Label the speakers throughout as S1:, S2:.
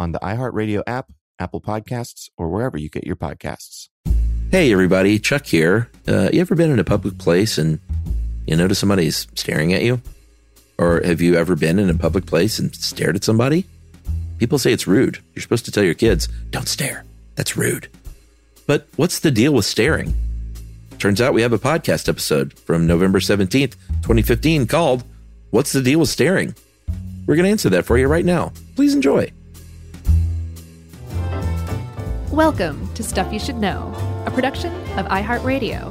S1: on the iHeartRadio app, Apple Podcasts, or wherever you get your podcasts.
S2: Hey, everybody, Chuck here. Uh, you ever been in a public place and you notice somebody's staring at you? Or have you ever been in a public place and stared at somebody? People say it's rude. You're supposed to tell your kids, don't stare. That's rude. But what's the deal with staring? Turns out we have a podcast episode from November 17th, 2015 called What's the Deal with Staring? We're going to answer that for you right now. Please enjoy.
S3: Welcome to Stuff You Should Know, a production of iHeartRadio.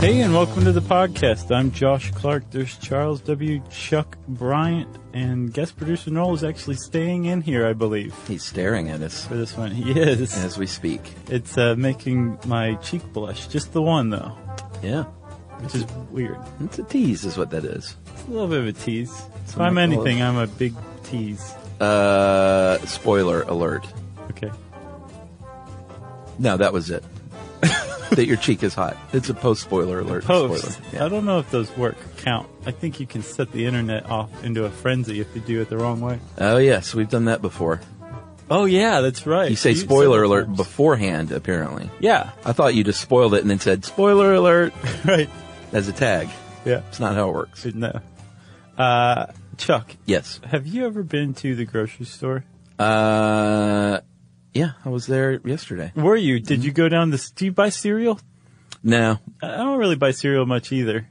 S4: Hey, and welcome to the podcast. I'm Josh Clark. There's Charles W. Chuck Bryant, and guest producer Noel is actually staying in here, I believe,
S2: He's staring at us
S4: for this one. He is.
S2: as we speak.
S4: It's uh, making my cheek blush. Just the one, though,
S2: Yeah.
S4: which is weird.
S2: It's a tease, is what that is.
S4: It's a little bit of a tease. If
S2: I'm
S4: I'm anything, I'm a big tease.
S2: Uh, spoiler alert.
S4: Okay.
S2: No, that was it. that your cheek is hot. It's a post spoiler alert.
S4: Post.
S2: Spoiler. Yeah.
S4: I don't know if those work count. I think you can set the internet off into a frenzy if you do it the wrong way.
S2: Oh yes, we've done that before.
S4: Oh yeah, that's right.
S2: You say
S4: You-
S2: spoiler alert
S4: times.
S2: beforehand, apparently.
S4: Yeah.
S2: I thought you just spoiled it and then said spoiler alert
S4: Right.
S2: as a tag.
S4: Yeah.
S2: It's not how it works.
S4: No. Uh, Chuck,
S2: Yes.
S4: have you ever been to the grocery store?
S2: Uh, yeah, I was there yesterday.
S4: Were you? Did you go down this? Do you buy cereal?
S2: No,
S4: I don't really buy cereal much either.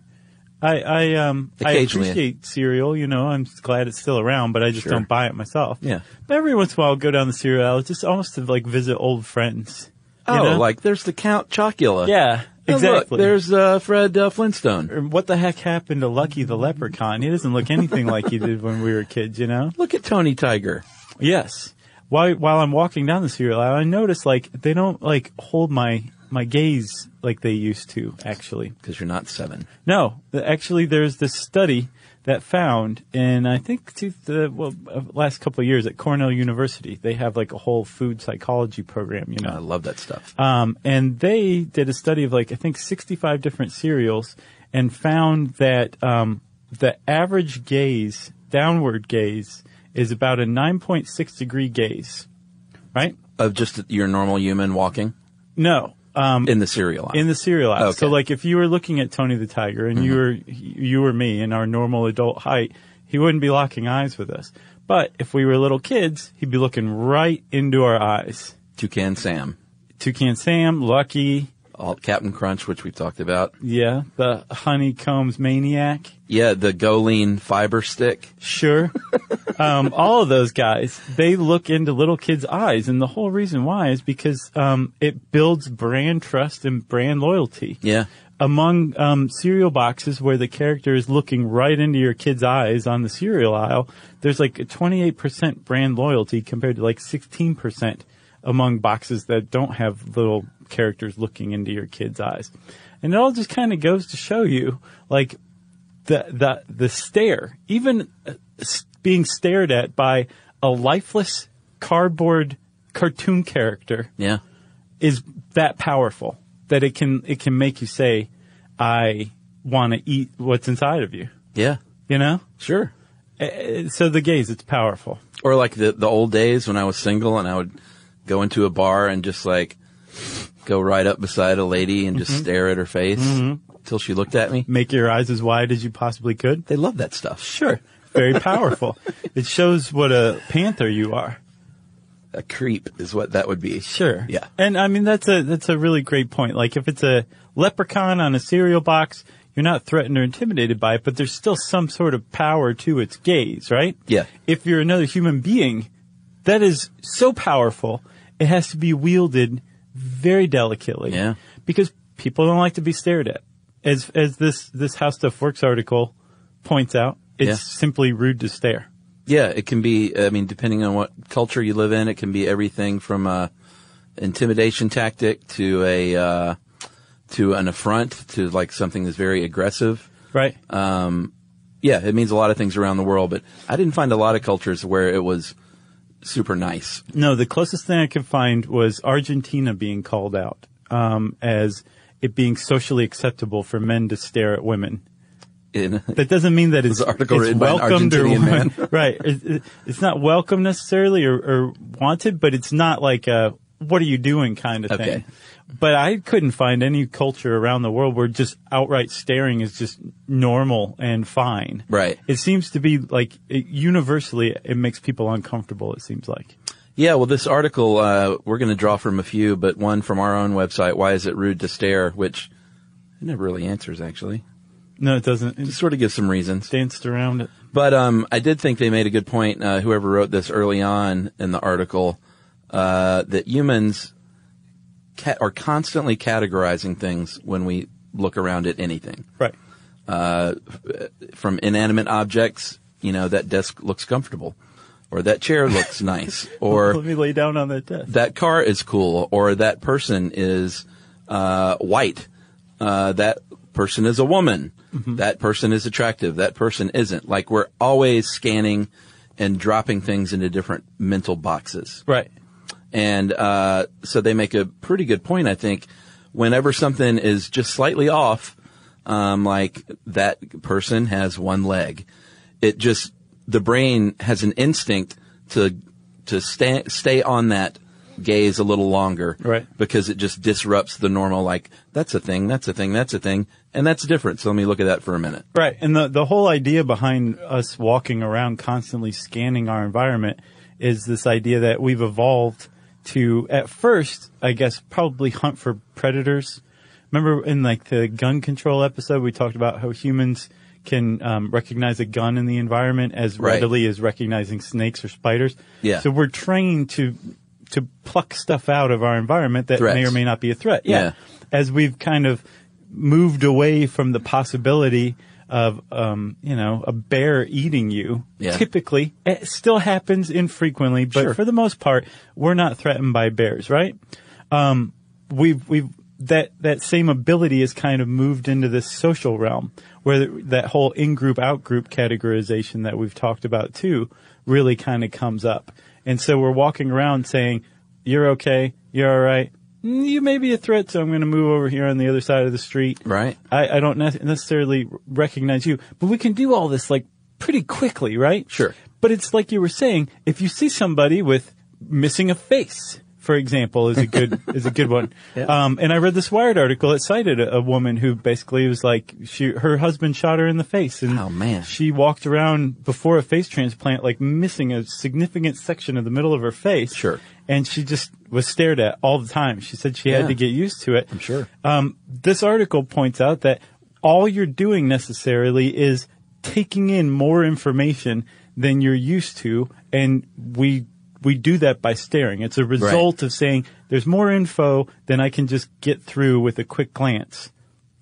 S4: I, I, um, I
S2: Occasionally.
S4: appreciate cereal. You know, I'm glad it's still around, but I just
S2: Sure.
S4: don't buy it myself.
S2: Yeah.
S4: But every once in a while, I'll go down the cereal aisle just almost to like visit old friends. you
S2: oh,
S4: know?
S2: like there's the Count Chocula.
S4: yeah, exactly.
S2: look, there's uh, Fred uh, Flintstone.
S4: What the heck happened to Lucky the leprechaun? He doesn't look anything like he did when we were kids. You know.
S2: Look at Tony Tiger.
S4: Yes. While while I'm walking down the cereal aisle, I notice like they don't like hold my my gaze like they used to. Actually,
S2: Because you're not seven.
S4: no. Actually, there's this study that found, and I think to the well, uh, last couple of years at Cornell University, they have like a whole food psychology program. You know,
S2: I love that stuff.
S4: um, and they did a study of like I think 65 different cereals and found that um, the average gaze, downward gaze, is about a 9.6 degree gaze. Right?
S2: Of just your normal human walking
S4: No. Um,
S2: in the serial
S4: in the cereal aisle. So like if you were looking at Tony the Tiger and you were you were me in our normal adult height, he wouldn't be locking eyes with us. But if we were little kids, he'd be looking right into our eyes.
S2: Toucan Sam.
S4: Toucan Sam, Lucky,
S2: Captain Crunch, which we've talked about.
S4: yeah, the Honeycombs Maniac.
S2: Yeah, the Goleen fiber stick.
S4: Sure. um, all of those guys, they look into little kids' eyes. And the whole reason why is because um, it builds brand trust and brand loyalty.
S2: Yeah.
S4: Among um, cereal boxes where the character is looking right into your kid's eyes on the cereal aisle, there's like a 28% brand loyalty compared to like 16% among boxes that don't have little characters looking into your kid's eyes. And it all just kind of goes to show you, like, the the the stare, even uh, being stared at by a lifeless cardboard cartoon character,
S2: Yeah.
S4: is that powerful that it can it can make you say, "I want to eat what's inside of you."
S2: Yeah.
S4: You know.
S2: Sure.
S4: Uh, So the gaze, it's powerful.
S2: Or like the, the old days when I was single and I would go into a bar and just like go right up beside a lady and just mm-hmm. stare at her face. Mm-hmm.
S5: till she looked at me.
S4: Make your eyes as wide as you possibly could.
S5: They love that stuff.
S4: Sure. Very powerful. it shows what a panther you are.
S5: A creep is what that would be.
S4: Sure.
S5: Yeah.
S4: And I mean, that's a, that's a really great point. Like if it's a leprechaun on a cereal box, you're not threatened or intimidated by it, but there's still some sort of power to its gaze, right?
S5: Yeah.
S4: If you're another human being, that is so powerful, it has to be wielded very delicately.
S5: Yeah.
S4: Because people don't like to be stared at. As, as this, this How Stuff Works article points out, it's
S5: Yeah.
S4: simply rude to stare.
S5: Yeah, it can be. I mean, depending on what culture you live in, it can be everything from a intimidation tactic to a uh, to an affront to like something that's very aggressive.
S4: Right.
S5: Yeah, it means a lot of things around the world, but I didn't find a lot of cultures where it was super nice.
S4: No, the closest thing I could find was Argentina being called out um, as it being socially acceptable for men to stare at women.
S5: In,
S4: That doesn't mean that it's, it's
S5: written by an
S4: welcomed or
S5: man.
S4: right. It, it- it's not welcome necessarily or, or wanted, but it's not like a "what are you doing" kind of thing. But I couldn't find any culture around the world where just outright staring is just normal and fine.
S5: Right.
S4: It seems to be like it, universally, it makes people uncomfortable. It seems like.
S5: yeah, well, this article uh, we're going to draw from a few, but one from our own website. Why is it rude to stare? Which it never really answers actually.
S4: No, it doesn't. It
S5: sort of gives some reasons.
S4: danced around it.
S5: But um, I did think they made a good point. Uh, whoever wrote this early on in the article, uh, that humans ca- are constantly categorizing things when we look around at anything.
S4: Right.
S5: From inanimate objects, you know, that desk looks comfortable, or that chair looks nice, or
S4: Let me lay down on that desk.
S5: that car is cool, or that person is uh, white, uh, that person is a woman, that person is attractive, that person isn't. Like we're always scanning and dropping things into different mental boxes.
S4: Right.
S5: And uh, so they make a pretty good point, I think. Whenever something is just slightly off, um, like that person has one leg, it just the brain has an instinct to to stay stay on that gaze a little longer,
S4: Right.
S5: Because it just disrupts the normal. Like that's a thing, that's a thing, that's a thing, and that's different. So let me look at that for a minute.
S4: Right. And the, the whole idea behind us walking around constantly scanning our environment is this idea that we've evolved to, at first, I guess, probably hunt for predators. Remember in like the gun control episode, we talked about how humans can um, recognize a gun in the environment as
S5: Right.
S4: readily as recognizing snakes or spiders.
S5: Yeah.
S4: So we're trained to to pluck stuff out of our environment that may or may not be a threat.
S5: Yeah.
S4: As we've kind of moved away from the possibility of, um, you know, a bear eating you.
S5: Yeah.
S4: Typically, it still happens infrequently, but
S5: Sure.
S4: for the most part, we're not threatened by bears, right? Um, we've we've that that same ability has kind of moved into this social realm where that whole in-group out-group categorization that we've talked about too really kind of comes up. And so we're walking around saying, "You're okay, you're all right." "Mm, You may be a threat, so I'm going to move over here on the other side of the street.
S5: Right.
S4: I, I don't ne- necessarily recognize you, but we can do all this like pretty quickly, right?
S5: Sure.
S4: But it's like you were saying, if you see somebody with missing a face, for example, is a good is a good one. Um, and I read this Wired article. It cited a, a woman who basically was like she her husband shot her in the face, and
S5: Oh, man.
S4: she walked around before a face transplant like missing a significant section of the middle of her face.
S5: Sure.
S4: And she just was stared at all the time. She said she had to get used to it.
S5: I'm sure.
S4: Um, this article points out that all you're doing necessarily is taking in more information than you're used to, and we we do that by staring. It's a result of saying there's more info than I can just get through with a quick glance.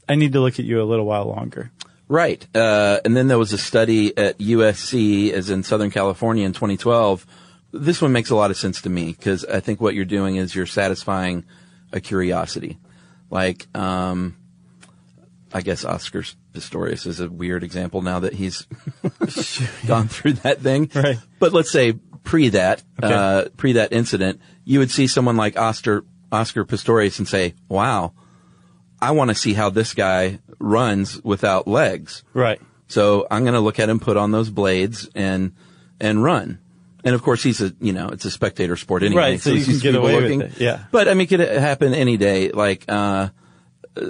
S4: I need to look at you a little while longer.
S5: Right. Uh, and then there was a study at USC, as in Southern California in 2012. This one makes a lot of sense to me because I think what you're doing is you're satisfying a curiosity. Like, um, I guess Oscar Pistorius is a weird example now that he's gone through that thing.
S4: Right.
S5: But let's say pre that,
S4: Okay.
S5: uh, pre that incident, you would see someone like Oscar, Oscar Pistorius and say, wow, I want to see how this guy runs without legs.
S4: Right.
S5: So I'm going to look at him put on those blades and and run. And of course, he's a you know it's a spectator sport anyway.
S4: Right, so you can get away with it, yeah.
S5: But I mean, could it happen any day. Like uh,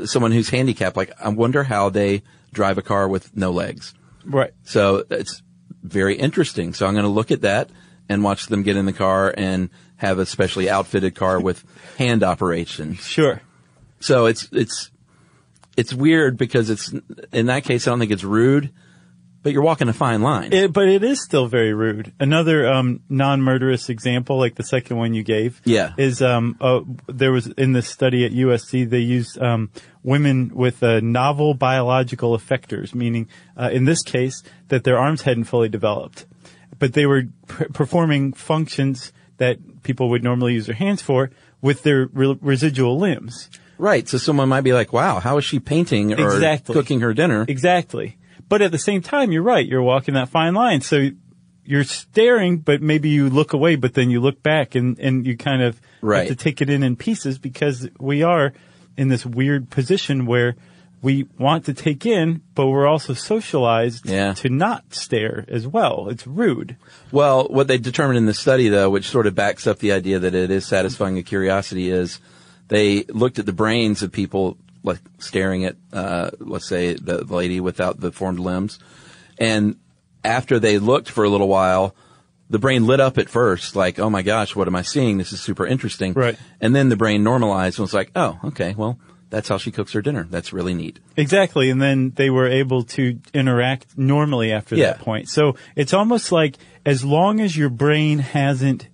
S5: someone who's handicapped, like I wonder how they drive a car with no legs.
S4: Right.
S5: So it's very interesting. So I'm going to look at that and watch them get in the car and have a specially outfitted car with hand operation.
S4: Sure.
S5: So it's it's it's weird because it's in that case I don't think it's rude, but you're walking a fine line.
S4: It, but it is still very rude. Another um, non-murderous example, like the second one you gave,
S5: Yeah.
S4: is um, uh, there was in this study at USC they used um, women with uh, novel biological effectors, meaning uh, in this case that their arms hadn't fully developed, but they were p- performing functions that people would normally use their hands for with their re- residual limbs.
S5: right. So someone might be like, "Wow, how is she painting or
S4: Exactly.
S5: cooking her dinner?"
S4: Exactly. But at the same time, you're right. You're walking that fine line. So you're staring, but maybe you look away, but then you look back and, and you kind of
S5: Right.
S4: have to take it in in pieces because we are in this weird position where we want to take in, but we're also socialized
S5: Yeah.
S4: to not stare as well. It's rude.
S5: Well, what they determined in the study, though, which sort of backs up the idea that it is satisfying a curiosity, is they looked at the brains of people like staring at, uh, let's say, the lady without the formed limbs, and after they looked for a little while, the brain lit up at first, like, "Oh my gosh, what am I seeing? This is super interesting."
S4: Right.
S5: And then the brain normalized and was like, "Oh, okay, well." That's how she cooks her dinner. That's really neat.
S4: Exactly. And then they were able to interact normally after
S5: Yeah.
S4: that point. So it's almost like as long as your brain hasn't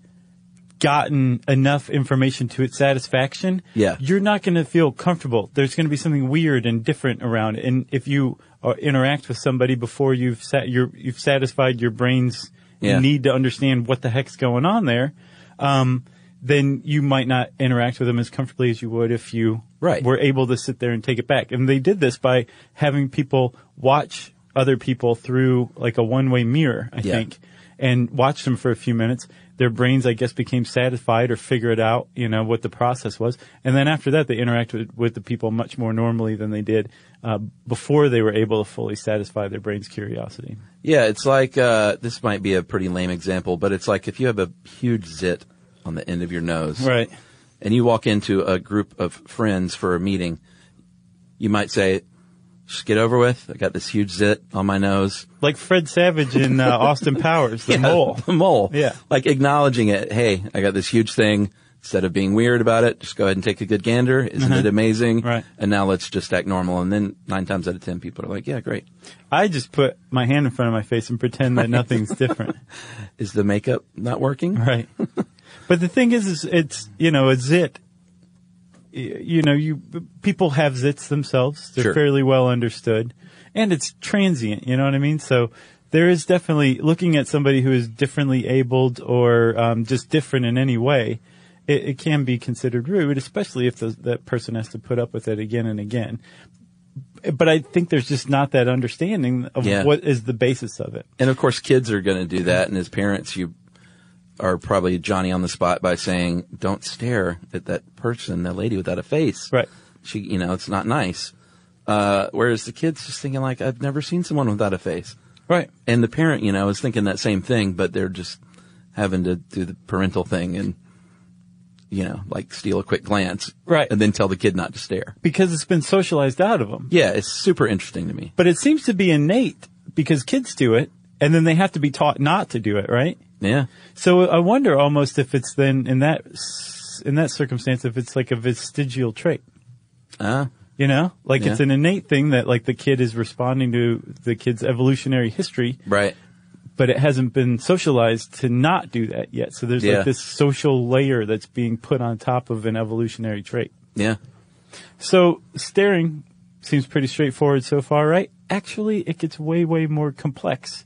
S4: gotten enough information to its satisfaction,
S5: Yeah.
S4: you're not going to feel comfortable. There's going to be something weird and different around it. And if you uh, interact with somebody before you've sat, you're, you've satisfied your brain's
S5: Yeah.
S4: need to understand what the heck's going on there, um, then you might not interact with them as comfortably as you would if you
S5: Right.
S4: were able to sit there and take it back. And they did this by having people watch other people through like a one-way mirror, I
S5: Yeah.
S4: think, and watch them for a few minutes. Their brains, I guess, became satisfied or figured out, you know, what the process was. And then after that, they interacted with the people much more normally than they did uh, before they were able to fully satisfy their brain's curiosity.
S5: Yeah, it's like uh, this might be a pretty lame example, but it's like if you have a huge zit on the end of your nose,
S4: Right.
S5: And you walk into a group of friends for a meeting, you might say, "Just get over with. I got this huge zit on my nose."
S4: Like Fred Savage in uh, Austin Powers, the
S5: Yeah,
S4: mole.
S5: the mole.
S4: Yeah.
S5: like acknowledging it. Hey, I got this huge thing. Instead of being weird about it, just go ahead and take a good gander. Isn't it amazing?
S4: Uh-huh. Right.
S5: And now let's just act normal. And then nine times out of ten, people are like, "Yeah, great."
S4: I just put my hand in front of my face and pretend that nothing's different.
S5: Is the makeup not working?
S4: Right. But the thing is, is it's, you know, a zit. You know, you, people have zits themselves. They're
S5: Sure.
S4: fairly well understood and it's transient. You know what I mean? So there is definitely looking at somebody who is differently abled or, um, just different in any way. It, it can be considered rude, especially if the, that person has to put up with it again and again. But I think there's just not that understanding of
S5: Yeah.
S4: what is the basis of it.
S5: And of course, kids are going to do that. And as parents, you are probably Johnny on the spot by saying, don't stare at that person, that lady without a face.
S4: Right.
S5: She, you know, it's not nice. Uh, whereas the kid's just thinking like, I've never seen someone without a face.
S4: Right.
S5: And the parent, you know, is thinking that same thing, but they're just having to do the parental thing and, you know, like steal a quick glance.
S4: Right.
S5: And then tell the kid not to stare.
S4: Because it's been socialized out of them.
S5: Yeah, it's super interesting to me.
S4: But it seems to be innate because kids do it and then they have to be taught not to do it, right?
S5: Yeah.
S4: So I wonder almost if it's then in that in that circumstance if it's like a vestigial trait,
S5: Uh,
S4: you know? Like
S5: Yeah.
S4: it's an innate thing that like the kid is responding to the kid's evolutionary history,
S5: right.
S4: but it hasn't been socialized to not do that yet. So there's
S5: Yeah.
S4: like this social layer that's being put on top of an evolutionary trait.
S5: Yeah.
S4: So staring seems pretty straightforward so far, right? Actually, it gets way, way more complex.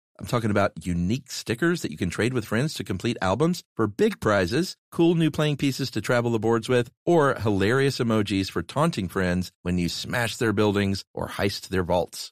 S2: I'm talking about unique stickers that you can trade with friends to complete albums for big prizes, cool new playing pieces to travel the boards with, or hilarious emojis for taunting friends when you smash their buildings or heist their vaults.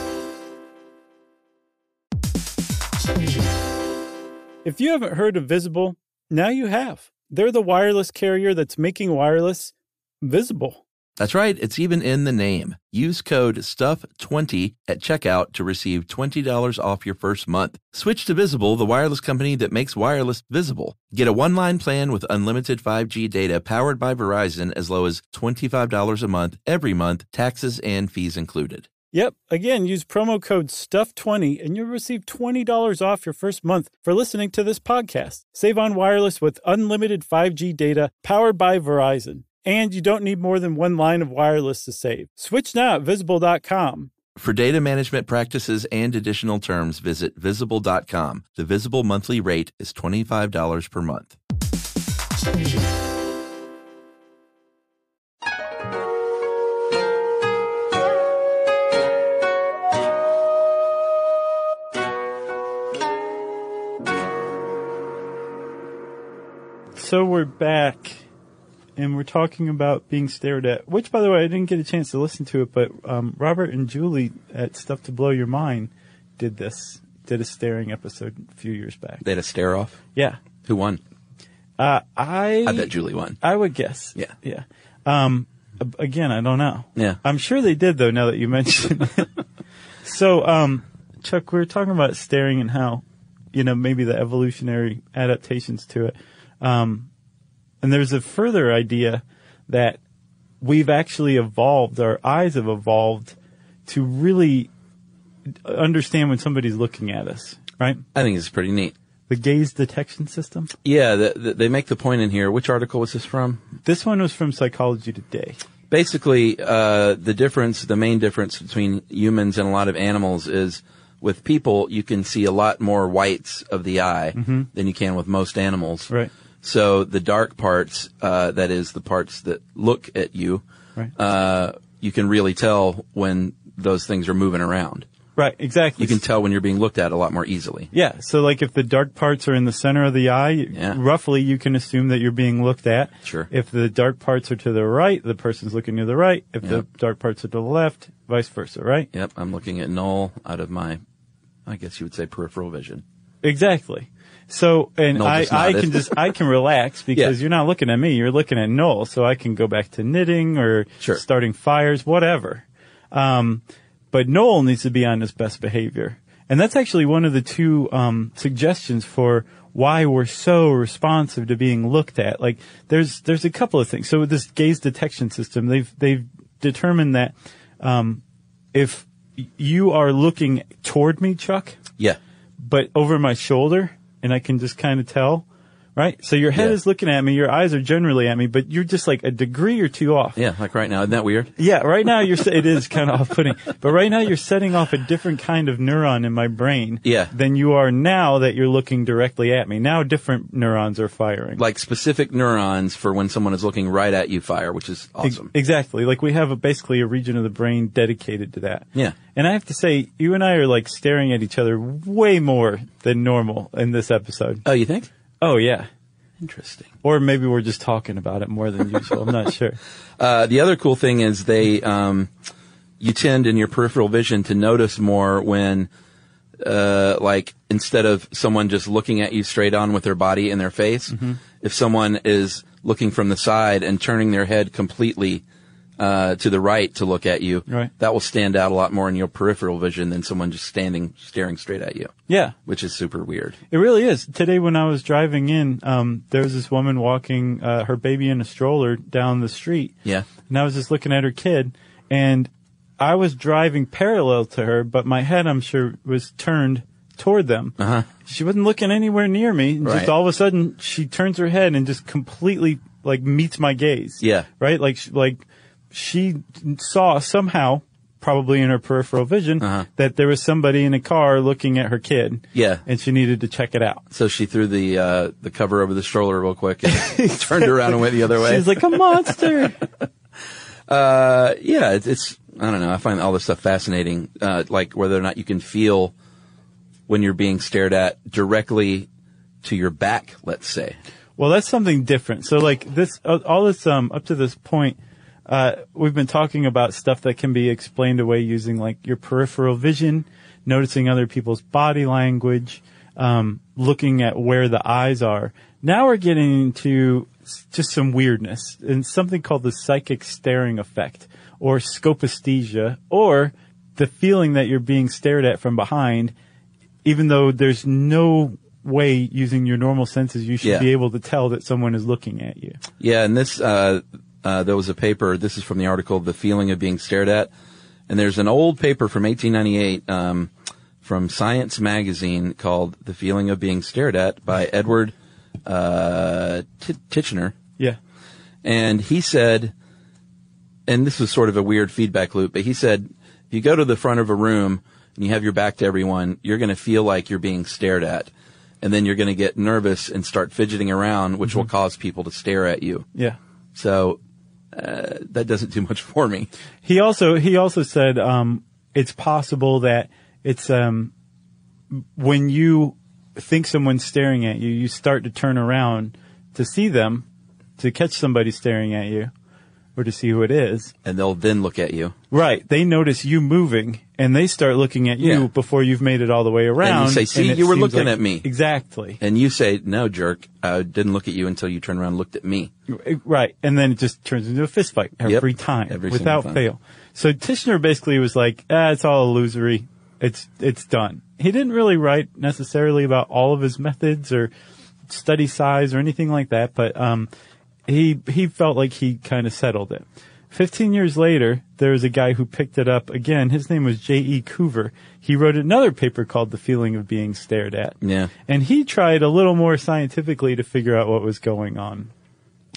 S4: If you haven't heard of Visible, now you have. They're the wireless carrier that's making wireless visible.
S2: That's right. It's even in the name. Use code STUFF20 at checkout to receive $20 off your first month. Switch to Visible, the wireless company that makes wireless visible. Get a one line plan with unlimited 5G data powered by Verizon as low as $25 a month every month, taxes and fees included.
S4: Yep. Again, use promo code STUFF20 and you'll receive $20 off your first month for listening to this podcast. Save on wireless with unlimited 5G data powered by Verizon. And you don't need more than one line of wireless to save. Switch now at visible.com.
S2: For data management practices and additional terms, visit visible.com. The visible monthly rate is $25 per month.
S4: So we're back and we're talking about being stared at, which, by the way, I didn't get a chance to listen to it, but um, Robert and Julie at Stuff to Blow Your Mind did this, did a staring episode a few years back.
S2: They had a stare off.
S4: Yeah.
S2: Who won?
S4: Uh, I,
S2: I bet Julie won.
S4: I would guess.
S2: Yeah.
S4: Yeah. Um, again, I don't know.
S2: Yeah.
S4: I'm sure they did though, now that you mention it. so, um, Chuck, we were talking about staring and how, you know, maybe the evolutionary adaptations to it. Um, and there's a further idea that we've actually evolved, our eyes have evolved to really understand when somebody's looking at us, right?
S5: I think it's pretty neat.
S4: The gaze detection system.
S5: Yeah, the, the, they make the point in here. Which article was this from?
S4: This one was from Psychology Today.
S5: Basically, uh, the difference, the main difference between humans and a lot of animals is with people, you can see a lot more whites of the eye than you can with most animals.
S4: Right.
S5: So the dark parts, uh, that is the parts that look at you,
S4: Right.
S5: uh, you can really tell when those things are moving around.
S4: Right, exactly.
S5: You can tell when you're being looked at a lot more easily.
S4: Yeah, so like if the dark parts are in the center of the eye,
S5: Yeah.
S4: roughly you can assume that you're being looked at.
S5: Sure.
S4: If the dark parts are to the right, the person's looking to the right. If the dark parts are to the left, vice versa, right?
S5: Yep, I'm looking at Noel out of my, I guess you would say peripheral vision.
S4: Exactly. So, and
S5: Noel
S4: I, I can just, I can relax because
S5: Yeah.
S4: you're not looking at me, you're looking at Noel, so I can go back to knitting or
S5: Sure.
S4: starting fires, whatever. Um, but Noel needs to be on his best behavior. And that's actually one of the two um, suggestions for why we're so responsive to being looked at. Like there's there's a couple of things. So with this gaze detection system, they've they've determined that um, if you are looking toward me, Chuck,
S5: Yeah.
S4: but over my shoulder, and I can just kind of tell, right? So your head
S5: Yeah.
S4: is looking at me, your eyes are generally at me, but you're just like a degree or two off.
S5: Yeah, like right now. Isn't that weird?
S4: Yeah, right now you're, it is kind of off-putting, but right now you're setting off a different kind of neuron in my brain.
S5: Yeah.
S4: Than you are now that you're looking directly at me. Now different neurons are firing.
S5: Like specific neurons for when someone is looking right at you fire, which is awesome.
S4: Exactly. Like we have a, basically a region of the brain dedicated to that.
S5: Yeah.
S4: And I have to say, you and I are like staring at each other way more than normal in this episode.
S5: Oh, you think?
S4: Oh yeah.
S5: Interesting.
S4: Or maybe we're just talking about it more than usual. I'm not sure.
S5: Uh, the other cool thing is they, um, you tend in your peripheral vision to notice more when, uh, like instead of someone just looking at you straight on with their body and their face, if someone is looking from the side and turning their head completely, uh, to the right to look at you,
S4: Right.
S5: that will stand out a lot more in your peripheral vision than someone just standing, staring straight at you,
S4: Yeah.
S5: which is super weird.
S4: It really is. Today when I was driving in, um, there was this woman walking, uh, her baby in a stroller down the street.
S5: Yeah.
S4: And I was just looking at her kid and I was driving parallel to her, but my head, I'm sure, was turned toward them.
S5: Uh-huh.
S4: She wasn't looking anywhere near me. and
S5: Right.
S4: Just all of a sudden, she turns her head and just completely, like, meets my gaze.
S5: Yeah.
S4: Right? Like, like, she saw somehow, probably in her peripheral vision,
S5: Uh-huh.
S4: that there was somebody in a car looking at her kid.
S5: Yeah.
S4: And she needed to check it out.
S5: So she threw the, uh, the cover over the stroller real quick and turned around and went the other way.
S4: She's like a monster.
S5: Uh, yeah, it's, it's, I don't know. I find all this stuff fascinating. Uh, like whether or not you can feel when you're being stared at directly to your back, let's say.
S4: Well, that's something different. So like this, uh, all this, um, up to this point, uh, we've been talking about stuff that can be explained away using like your peripheral vision, noticing other people's body language, um, looking at where the eyes are. Now we're getting into just some weirdness and something called the psychic staring effect or scopaesthesia or the feeling that you're being stared at from behind even though there's no way using your normal senses you should
S5: Yeah.
S4: be able to tell that someone is looking at you.
S5: Yeah, and this, uh, uh, there was a paper, this is from the article, The Feeling of Being Stared At. And there's an old paper from 1898, um, from Science Magazine called The Feeling of Being Stared At by Edward, uh, T- Titchener.
S4: Yeah.
S5: And he said, and this was sort of a weird feedback loop, but he said, if you go to the front of a room and you have your back to everyone, you're going to feel like you're being stared at. And then you're going to get nervous and start fidgeting around, which will cause people to stare at you.
S4: Yeah.
S5: So, uh, that doesn't do much for me.
S4: He also he also said um, it's possible that it's um, when you think someone's staring at you, you start to turn around to see them, to catch somebody staring at you, or to see who it is.
S5: And they'll then look at you.
S4: Right. They notice you moving and they start looking at you
S5: Yeah.
S4: before you've made it all the way around.
S5: You say, "See,
S4: it
S5: you were
S4: seems
S5: looking at me."
S4: Exactly.
S5: And you say, no, jerk, I didn't look at you until you turned around and looked at me.
S4: Right. And then it just turns into a fist fight every time
S5: Every
S4: without
S5: time.
S4: fail. So Titchener basically was like, ah, it's all illusory. It's, it's done. He didn't really write necessarily about all of his methods or study size or anything like that, but, um, he, he felt like he kind of settled it. Fifteen years later, there was a guy who picked it up again. His name was J.E. Coover. He wrote another paper called The Feeling of Being Stared At.
S5: Yeah.
S4: And he tried a little more scientifically to figure out what was going on.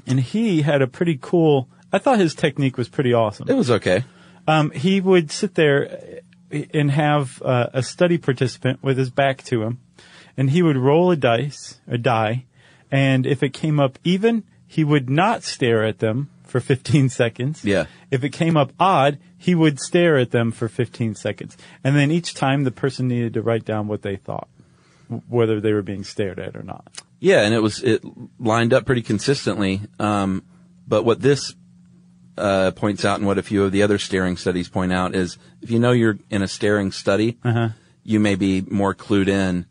S4: And he had a pretty cool, I thought his technique was pretty awesome.
S5: It was okay.
S4: Um, he would sit there uh, and have uh, a study participant with his back to him, and he would roll a dice, a die, and if it came up even, he would not stare at them for 15 seconds.
S5: Yeah.
S4: If it came up odd, he would stare at them for 15 seconds. And then each time the person needed to write down what they thought, whether they were being stared at or not.
S5: Yeah, and it was it lined up pretty consistently. Um, but what this uh, points out, and what a few of the other staring studies point out, is if you know you're in a staring study,
S4: Uh-huh.
S5: you may be more clued in,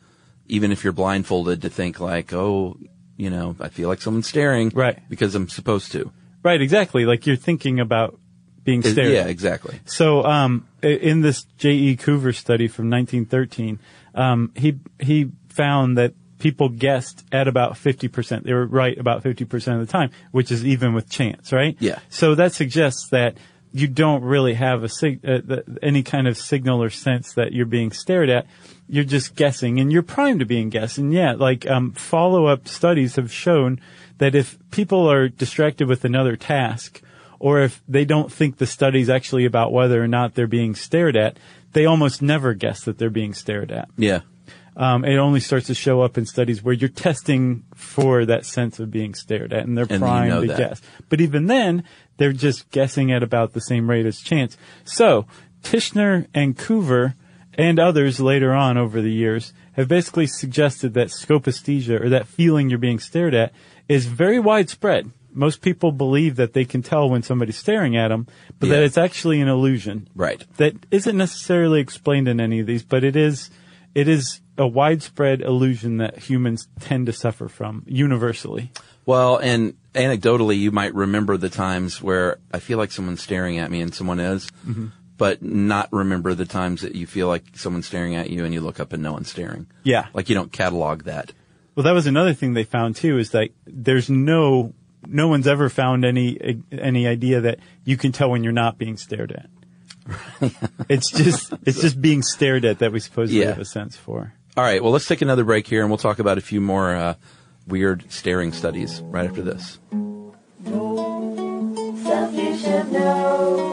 S5: even if you're blindfolded, to think like, oh, you know, I feel like someone's staring,
S4: Right.
S5: Because I'm supposed to.
S4: Right, exactly. Like you're thinking about being stared
S5: yeah, exactly.
S4: So, um, in this J.E. Coover study from 1913, um, he he found that people guessed at about 50%. They were right about 50% of the time, which is even with chance, right?
S5: Yeah.
S4: So that suggests that you don't really have a sig- uh, the, any kind of signal or sense that you're being stared at. You're just guessing, and you're primed to being guessing. And yeah, like um, follow-up studies have shown that if people are distracted with another task, or if they don't think the study's actually about whether or not they're being stared at, they almost never guess that they're being stared at.
S5: Yeah.
S4: Um, it only starts to show up in studies where you're testing for that sense of being stared at, and they're
S5: And you
S4: primed
S5: know
S4: to
S5: that.
S4: guess. But even then, they're just guessing at about the same rate as chance. So Titchener and Coover and others later on over the years have basically suggested that scopaesthesia, or that feeling you're being stared at, is very widespread. Most people believe that they can tell when somebody's staring at them, but that it's actually an illusion
S5: Right.
S4: that isn't necessarily explained in any of these, but it is it is a widespread illusion that humans tend to suffer from universally.
S5: Well, and anecdotally, you might remember the times where I feel like someone's staring at me and someone is,
S4: Mm-hmm.
S5: But not remember the times that you feel like someone's staring at you and you look up and no one's staring.
S4: Yeah.
S5: Like you don't catalog that.
S4: Well, that was another thing they found too is that there's no no one's ever found any any idea that you can tell when you're not being stared at. it's just it's just being stared at that we supposedly
S5: Yeah.
S4: have a sense for.
S5: All right. Well, let's take another break here and we'll talk about a few more uh, weird staring studies right after this.
S6: Stuff you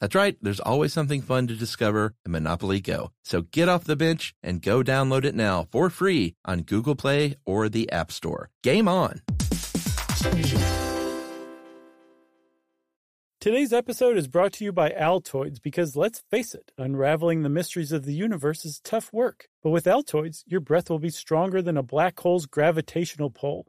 S2: That's right. There's always something fun to discover in Monopoly Go. So get off the bench and go download it now for free on Google Play or the App Store. Game on.
S7: Today's episode is brought to you by Altoids because let's face it, unraveling the mysteries of the universe is tough work. But with Altoids, your breath will be stronger than a black hole's gravitational pull,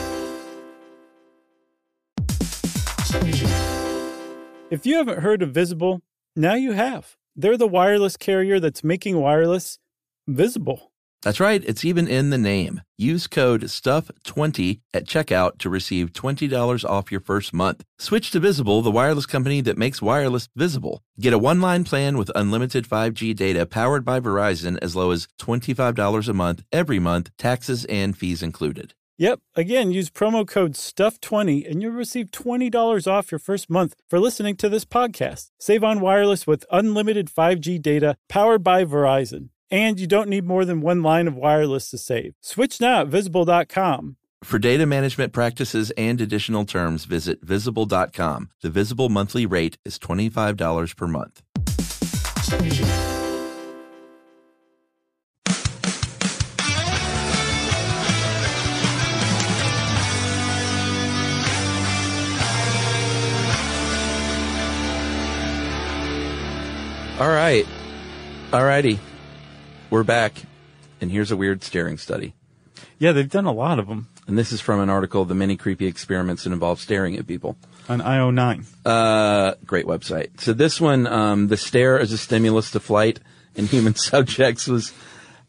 S7: If you haven't heard of Visible, now you have. They're the wireless carrier that's making wireless visible.
S2: That's right. It's even in the name. Use code STUFF20 at checkout to receive $20 off your first month. Switch to Visible, the wireless company that makes wireless visible. Get a one line plan with unlimited 5G data powered by Verizon as low as $25 a month every month, taxes and fees included.
S7: Yep. Again, use promo code STUFF20 and you'll receive $20 off your first month for listening to this podcast. Save on wireless with unlimited 5G data powered by Verizon. And you don't need more than one line of wireless to save. Switch now at visible.com.
S2: For data management practices and additional terms, visit visible.com. The visible monthly rate is $25 per month.
S5: All right. All righty. We're back. And here's a weird staring study.
S4: Yeah, they've done a lot of them
S5: And this is from an article, The Many Creepy Experiments That Involve Staring at People.
S4: on IO9.
S5: Uh, great website. So this one, um, the stare as a stimulus to flight in human subjects was,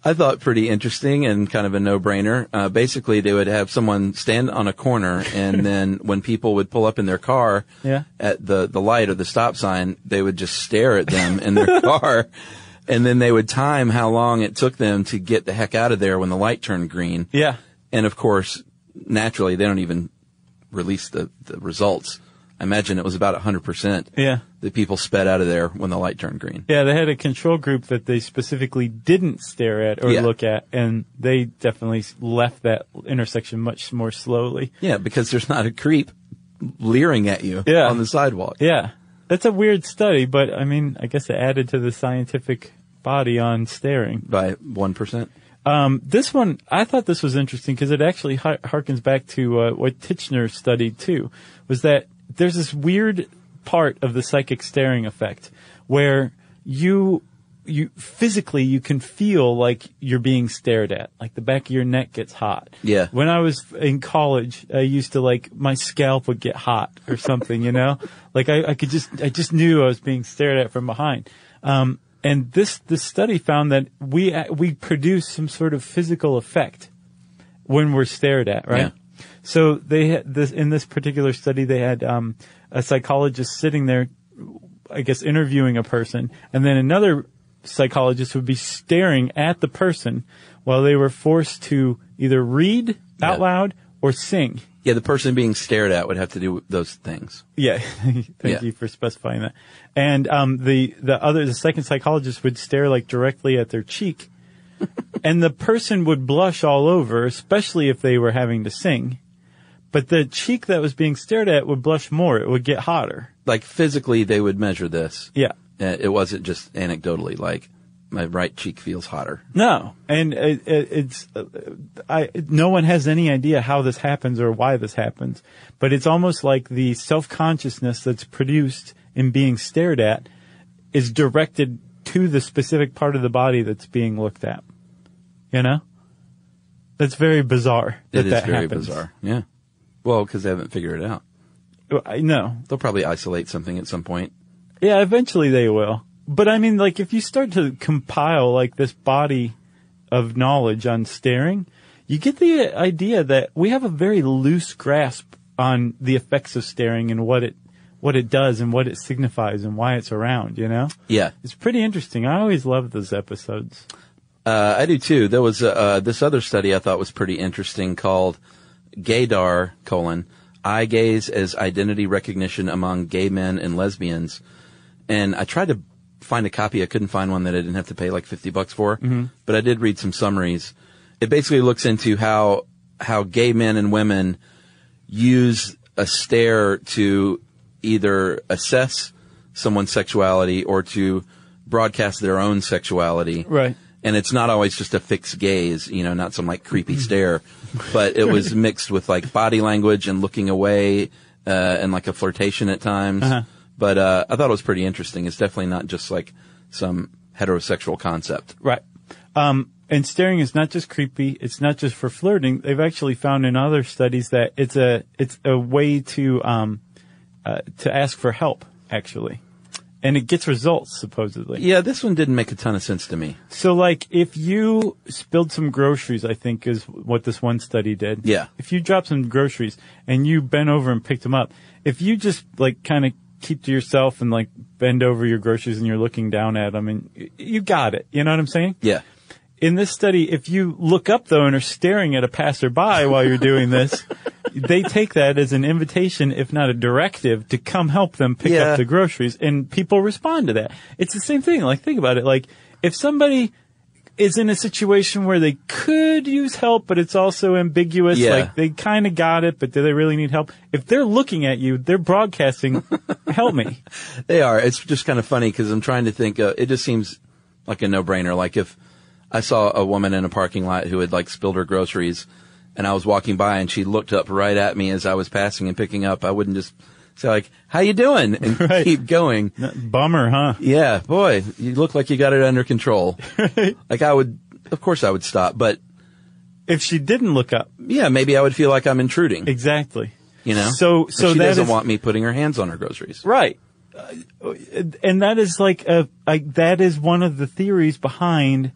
S5: I thought pretty interesting and kind of a no-brainer. Uh, basically they would have someone stand on a corner and then when people would pull up in their car
S4: Yeah.
S5: at the, the light or the stop sign, they would just stare at them in their car. And then they would time how long it took them to get the heck out of there when the light turned green.
S4: Yeah.
S5: And of course, naturally, they don't even release the, the results. I imagine it was about 100%
S4: Yeah.
S5: That people sped out of there when the light turned green.
S4: Yeah, they had a control group that they specifically didn't stare at or
S5: Yeah.
S4: look at, and they definitely left that intersection much more slowly.
S5: Yeah, because there's not a creep leering at you
S4: Yeah.
S5: on the sidewalk.
S4: Yeah. That's a weird study, but I mean, I guess it added to the scientific body on staring.
S5: By 1%.
S4: Um, this one, I thought this was interesting because it actually harkens back to uh, what Titchener studied too, was that there's this weird part of the psychic staring effect where you you physically you can feel like you're being stared at, like the back of your neck gets hot.
S5: Yeah.
S4: When I was in college, I used to like my scalp would get hot or something, you know, like I, I could just I just knew I was being stared at from behind. Um, and this this study found that we we produce some sort of physical effect when we're stared at, right?
S5: Yeah.
S4: So they had this in this particular study they had um, a psychologist sitting there, I guess interviewing a person, and then another psychologist would be staring at the person while they were forced to either read out
S5: Yeah.
S4: loud or sing.
S5: Yeah, the person being stared at would have to do those things.
S4: Yeah, thank
S5: Yeah.
S4: you for specifying that. And um, the the other the second psychologist would stare like directly at their cheek, and the person would blush all over, especially if they were having to sing. But the cheek that was being stared at would blush more; it would get hotter.
S5: Like physically, they would measure this.
S4: Yeah.
S5: It wasn't just anecdotally, like, my right cheek feels hotter.
S4: No, and it, it, it's uh, I. No one has any idea how this happens or why this happens, but it's almost like the self consciousness that's produced in being stared at is directed to the specific part of the body that's being looked at. You know, that's very bizarre. That
S5: It is
S4: that
S5: very
S4: happens.
S5: bizarre. Yeah. Well, because they haven't figured it out.
S4: I know.
S5: They'll probably isolate something at some point.
S4: Yeah, eventually they will. But I mean, like, if you start to compile like this body of knowledge on staring, you get the idea that we have a very loose grasp on the effects of staring and what it what it does and what it signifies and why it's around. You know,
S5: Yeah.
S4: it's pretty interesting. I always love those episodes.
S5: Uh, I do too. There was uh, uh, this other study I thought was pretty interesting called Gaydar colon eye gaze as identity recognition among gay men and lesbians. And I tried to find a copy. I couldn't find one that I didn't have to pay like fifty bucks for. Mm-hmm. But I did read some summaries. It basically looks into how how gay men and women use a stare to either assess someone's sexuality or to broadcast their own sexuality
S4: Right.
S5: And it's not always just a fixed gaze, you know, not some like creepy stare, but it was mixed with like body language and looking away, uh, and like a flirtation at times.
S4: Uh-huh.
S5: But, uh, I thought it was pretty interesting. It's definitely not just like some heterosexual concept.
S4: Right. Um, and staring is not just creepy. It's not just for flirting. They've actually found in other studies that it's a it's a way to um, uh, to ask for help actually, and it gets results supposedly.
S5: Yeah, this one didn't make a ton of sense to me.
S4: So like if you spilled some groceries, I think is what this one study did.
S5: Yeah.
S4: If you dropped some groceries and you bent over and picked them up, if you just like kind of keep to yourself and like bend over your groceries and you're looking down at them and you got it. You know what I'm saying?
S5: Yeah.
S4: in this study, if you look up though and are staring at a passerby while you're doing this, they take that as an invitation, if not a directive, to come help them pick
S5: Yeah.
S4: up the groceries. And people respond to that. It's the same thing. Like, think about it. Like, if somebody is in a situation where they could use help, but it's also ambiguous,
S5: Yeah.
S4: like they kind of got it, but do they really need help? If they're looking at you, they're broadcasting, help me.
S5: They are. It's just kind of funny because I'm trying to think. Uh, it just seems like a no-brainer. Like if I saw a woman in a parking lot who had like spilled her groceries, and I was walking by and she looked up right at me as I was passing and picking up, I wouldn't just say like, "How you doing?" and
S4: Right.
S5: keep going.
S4: Bummer, huh?
S5: Yeah, boy, you look like you got it under control. Like I would, of course, I would stop, but
S4: If she didn't look up,
S5: yeah, maybe I would feel like I'm intruding.
S4: exactly.
S5: You know,
S4: So-
S5: But
S4: so
S5: she
S4: that
S5: doesn't
S4: is-
S5: want me putting her hands on her groceries.
S4: Right. Uh, and that is like a, a, that is one of the theories behind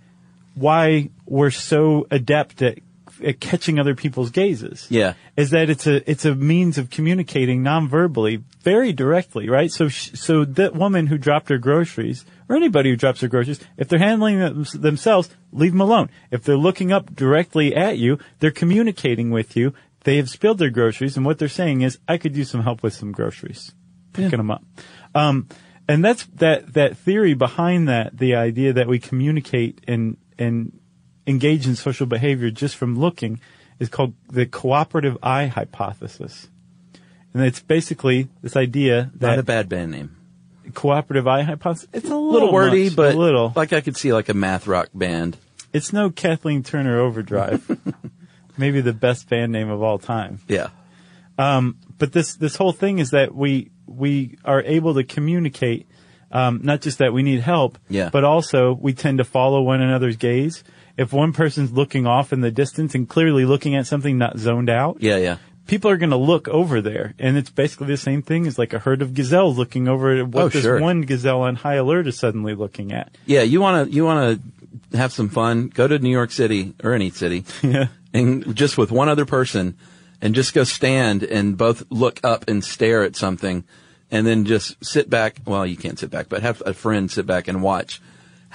S4: why we're so adept at, at catching other people's gazes.
S5: Yeah.
S4: Is that it's a, it's a means of communicating non-verbally very directly, right? So, sh- so that woman who dropped her groceries, or anybody who drops their groceries, if they're handling them themselves, leave them alone. If they're looking up directly at you, they're communicating with you. They have spilled their groceries, and what they're saying is, I could use some help with some groceries picking them up. Um, and that's that that theory behind that, the idea that we communicate and and engage in social behavior just from looking, is called the cooperative eye hypothesis. And it's basically this idea that.
S5: Not a bad band name.
S4: cooperative eye hypothesis. It's a little,
S5: little wordy,
S4: much,
S5: but
S4: a little.
S5: like I could see like a math rock band.
S4: It's no Kathleen Turner Overdrive. Maybe the best band name of all time.
S5: Yeah.
S4: but this this whole thing is that we we are able to communicate um, not just that we need help,
S5: Yeah.
S4: but also we tend to follow one another's gaze. If one person's looking off in the distance and clearly looking at something not zoned out,
S5: Yeah, yeah.
S4: people are going to look over there, and it's basically the same thing as like a herd of gazelles looking over at what
S5: Oh,
S4: this
S5: sure.
S4: one gazelle on high alert is suddenly looking at.
S5: Yeah, you want to you want to have some fun? Go to New York City or any city,
S4: Yeah.
S5: and just with one other person, and just go stand and both look up and stare at something, and then just sit back. Well, you can't sit back, but have a friend sit back and watch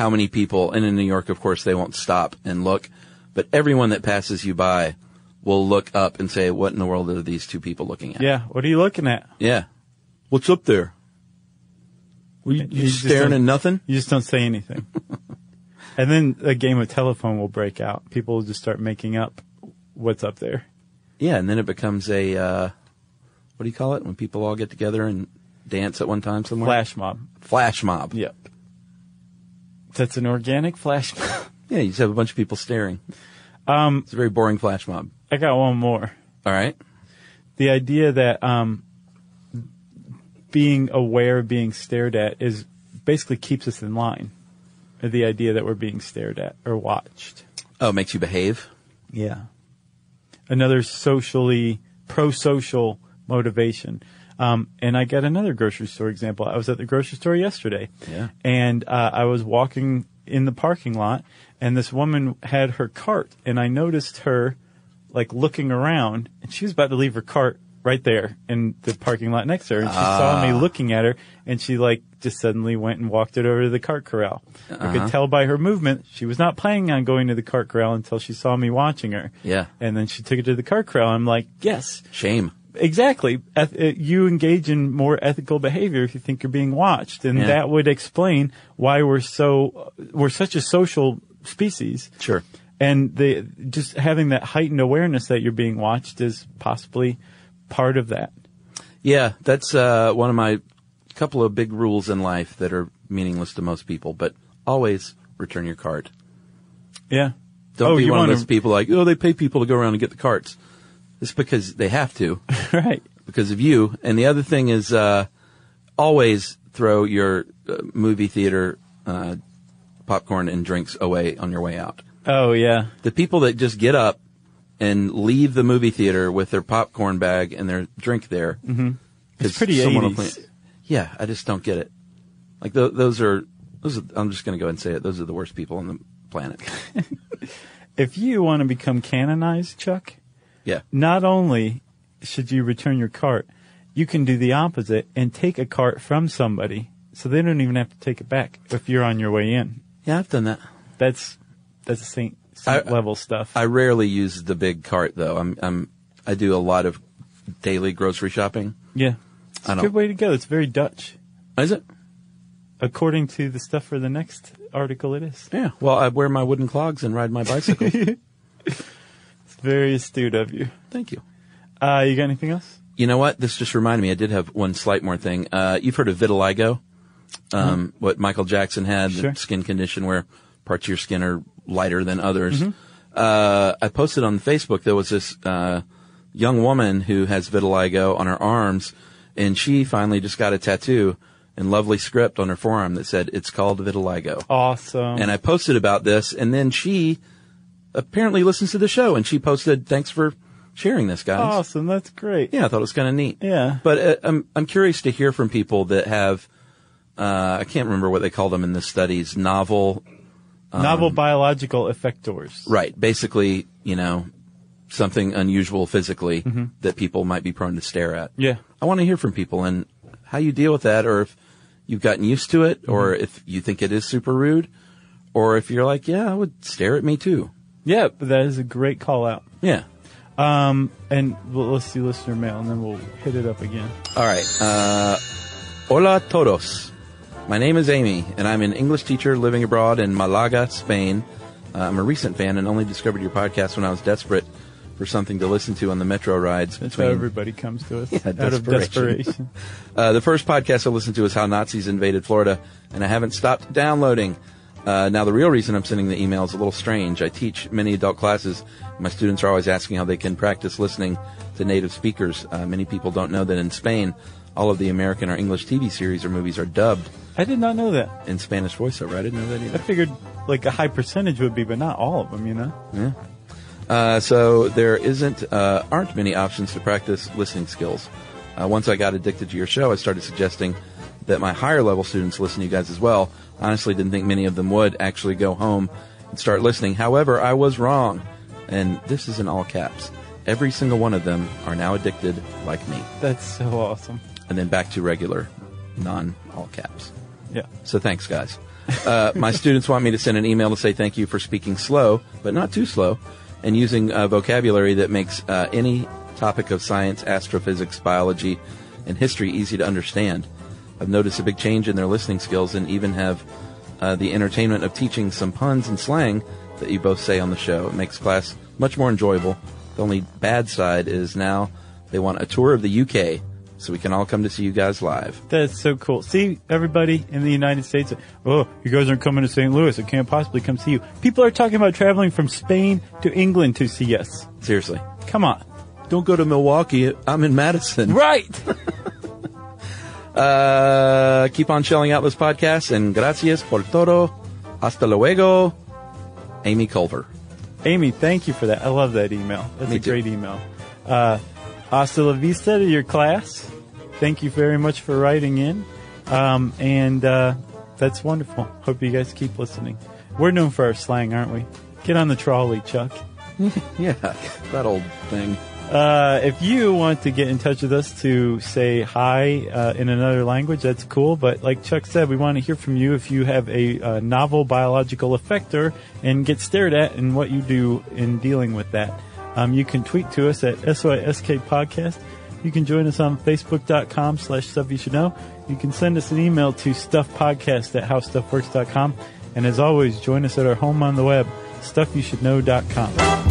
S5: how many people. And in New York, of course, they won't stop and look, but everyone that passes you by will look up and say, "What in the world are these two people looking at?"
S4: Yeah. What are you looking at?
S5: Yeah. What's up there? Were you, you staring at nothing?
S4: You just don't say anything. and then a game of telephone will break out. People will just start making up what's up there.
S5: Yeah, and then it becomes a uh, what do you call it when people all get together and dance at one time somewhere?
S4: Flash mob.
S5: Flash mob.
S4: Yep. That's an organic flash mob.
S5: Yeah, you just have a bunch of people staring. Um, it's a very boring flash mob.
S4: I got one more.
S5: All right.
S4: The idea that um, being aware of being stared at is basically keeps us in line. The idea that we're being stared at or watched.
S5: Oh, it makes you behave.
S4: Yeah. Another socially pro-social motivation. Um, and I got another grocery store example. I was at the grocery store yesterday.
S5: Yeah.
S4: And uh, I was walking in the parking lot, and this woman had her cart, and I noticed her like looking around, and she was about to leave her cart right there in the parking lot next to her, and she saw me looking at her, and she like just suddenly went and walked it over to the cart corral. I could tell by her movement she was not planning on going to the cart corral until she saw me watching her.
S5: Yeah.
S4: And then she took it to the cart corral. I'm like, yes,
S5: Shame.
S4: Exactly. Eth- uh, you engage in more ethical behavior if you think you're being watched, and
S5: Yeah.
S4: that would explain why we're so we're such a social species.
S5: Sure.
S4: And the just having that heightened awareness that you're being watched is possibly part of that.
S5: Yeah, that's uh, one of my couple of big rules in life that are meaningless to most people, but always return your cart.
S4: Yeah.
S5: Don't
S4: Oh,
S5: be
S4: you
S5: one of those people like, oh, they pay people to go around and get the carts. It's because they have to.
S4: right.
S5: because of you. And the other thing is, uh, always throw your uh, movie theater uh, popcorn and drinks away on your way out.
S4: Oh yeah.
S5: The people that just get up and leave the movie theater with their popcorn bag and their drink there. Mm-hmm.
S4: It's pretty 80s.
S5: Yeah, I just don't get it. Like th- those are those. Are, I'm just going to go ahead and say it. Those are the worst people on the planet.
S4: If you want to become canonized, Chuck,
S5: Yeah.
S4: not only should you return your cart, you can do the opposite and take a cart from somebody so they don't even have to take it back if you're on your way in.
S5: Yeah, I've done that.
S4: That's that's saint, saint
S5: I-
S4: level stuff.
S5: I rarely use the big cart though. I'm I'm I do a lot of daily grocery shopping.
S4: yeah, it's
S5: I
S4: a good way to go. It's very Dutch,
S5: Is it?
S4: according to the stuff for the next article. It is.
S5: Yeah. Well, I wear my wooden clogs and ride my bicycle.
S4: It's very astute of you.
S5: Thank you.
S4: Uh, you got anything else?
S5: You know what? This just reminded me. I did have one slight more thing. Uh, you've heard of vitiligo? Um, what Michael Jackson had,
S4: Sure.
S5: the skin condition where parts of your skin are lighter than others.
S4: Mm-hmm.
S5: Uh, I posted on Facebook, there was this, uh, young woman who has vitiligo on her arms and she finally just got a tattoo in lovely script on her forearm that said, it's called vitiligo.
S4: Awesome.
S5: And I posted about this, and then she apparently listens to the show, and she posted, "Thanks for sharing this, guys."
S4: awesome. That's great.
S5: Yeah, I thought it was kind of neat.
S4: Yeah.
S5: But uh, I'm I'm curious to hear from people that have, uh, I can't remember what they call them in the studies, novel,
S4: Novel biological effectors.
S5: right? Basically, you know, something unusual physically that people might be prone to stare at.
S4: Yeah.
S5: I want to hear from people and how you deal with that, or if you've gotten used to it, or if you think it is super rude, or if you're like, yeah, I would stare at me too.
S4: Yeah, but that is a great call out.
S5: Yeah.
S4: Um, and well, let's do listener mail, and then we'll hit it up again.
S5: All right. Uh, hola todos. My name is Amy, and I'm an English teacher living abroad in Malaga, Spain. Uh, I'm a recent fan and only discovered your podcast when I was desperate for something to listen to on the metro rides.
S4: That's how
S5: between
S4: everybody comes to us
S5: Yeah,
S4: out of
S5: desperation.
S4: desperation.
S5: Uh, the first podcast I listened to is How Nazis Invaded Florida, and I haven't stopped downloading. Uh, now, the real reason I'm sending the email is a little strange. I teach many adult classes. My students are always asking how they can practice listening to native speakers. Uh, many people don't know that in Spain, all of the American or English TV series or movies are dubbed
S4: I did not know that.
S5: in Spanish voiceover. I didn't know that either.
S4: I figured like a high percentage would be, but not all of them. You know. Yeah.
S5: Uh, so there isn't uh, aren't many options to practice listening skills. Uh, once I got addicted to your show, I started suggesting that my higher level students listen to you guys as well. Honestly, didn't think many of them would actually go home and start listening. However, I was wrong, and this is in all caps. Every single one of them are now addicted like me.
S4: That's so awesome.
S5: And then back to regular, non all caps.
S4: Yeah.
S5: So thanks, guys. Uh, my students want me to send an email to say thank you for speaking slow, but not too slow, and using uh, vocabulary that makes uh, any topic of science, astrophysics, biology, and history easy to understand. I've noticed a big change in their listening skills and even have uh, the entertainment of teaching some puns and slang that you both say on the show. It makes class much more enjoyable. The only bad side is now they want a tour of the UK so we can all come to see you guys live.
S4: That's so cool. See, everybody in the United States, oh, you guys aren't coming to St. Louis. I can't possibly come see you. People are talking about traveling from Spain to England to see us.
S5: Seriously.
S4: Come on.
S5: Don't go to Milwaukee. I'm in Madison.
S4: Right.
S5: Uh, keep on shelling out this podcast and gracias por todo. Hasta luego. Amy Culver.
S4: Amy, thank you for that. I love that email. That's
S5: Me
S4: a
S5: too.
S4: great email. Uh, hasta la vista to your class. Thank you very much for writing in. Um, and uh, that's wonderful. Hope you guys keep listening. We're known for our slang, aren't we? Get on the trolley, Chuck.
S5: Yeah, that old thing.
S4: Uh, if you want to get in touch with us to say hi uh, in another language, that's cool. But like Chuck said, we want to hear from you if you have a, uh novel biological effector and get stared at and what you do in dealing with that. Um, you can tweet to us at SYSK Podcast. You can join us on Facebook.com slash Stuff You Should Know. You can send us an email to StuffPodcast at HowStuffWorks.com. And as always, join us at our home on the web, StuffYouShouldKnow.com.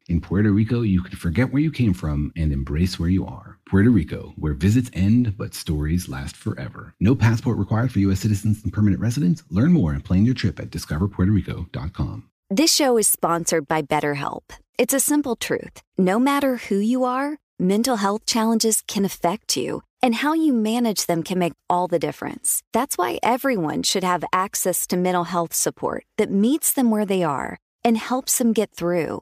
S8: In Puerto Rico, you can forget where you came from and embrace where you are. Puerto Rico, where visits end but stories last forever. No passport required for U.S. citizens and permanent residents. Learn more and plan your trip at discoverpuertorico.com.
S9: This show is sponsored by BetterHelp. It's a simple truth. No matter who you are, mental health challenges can affect you, and how you manage them can make all the difference. That's why everyone should have access to mental health support that meets them where they are and helps them get through.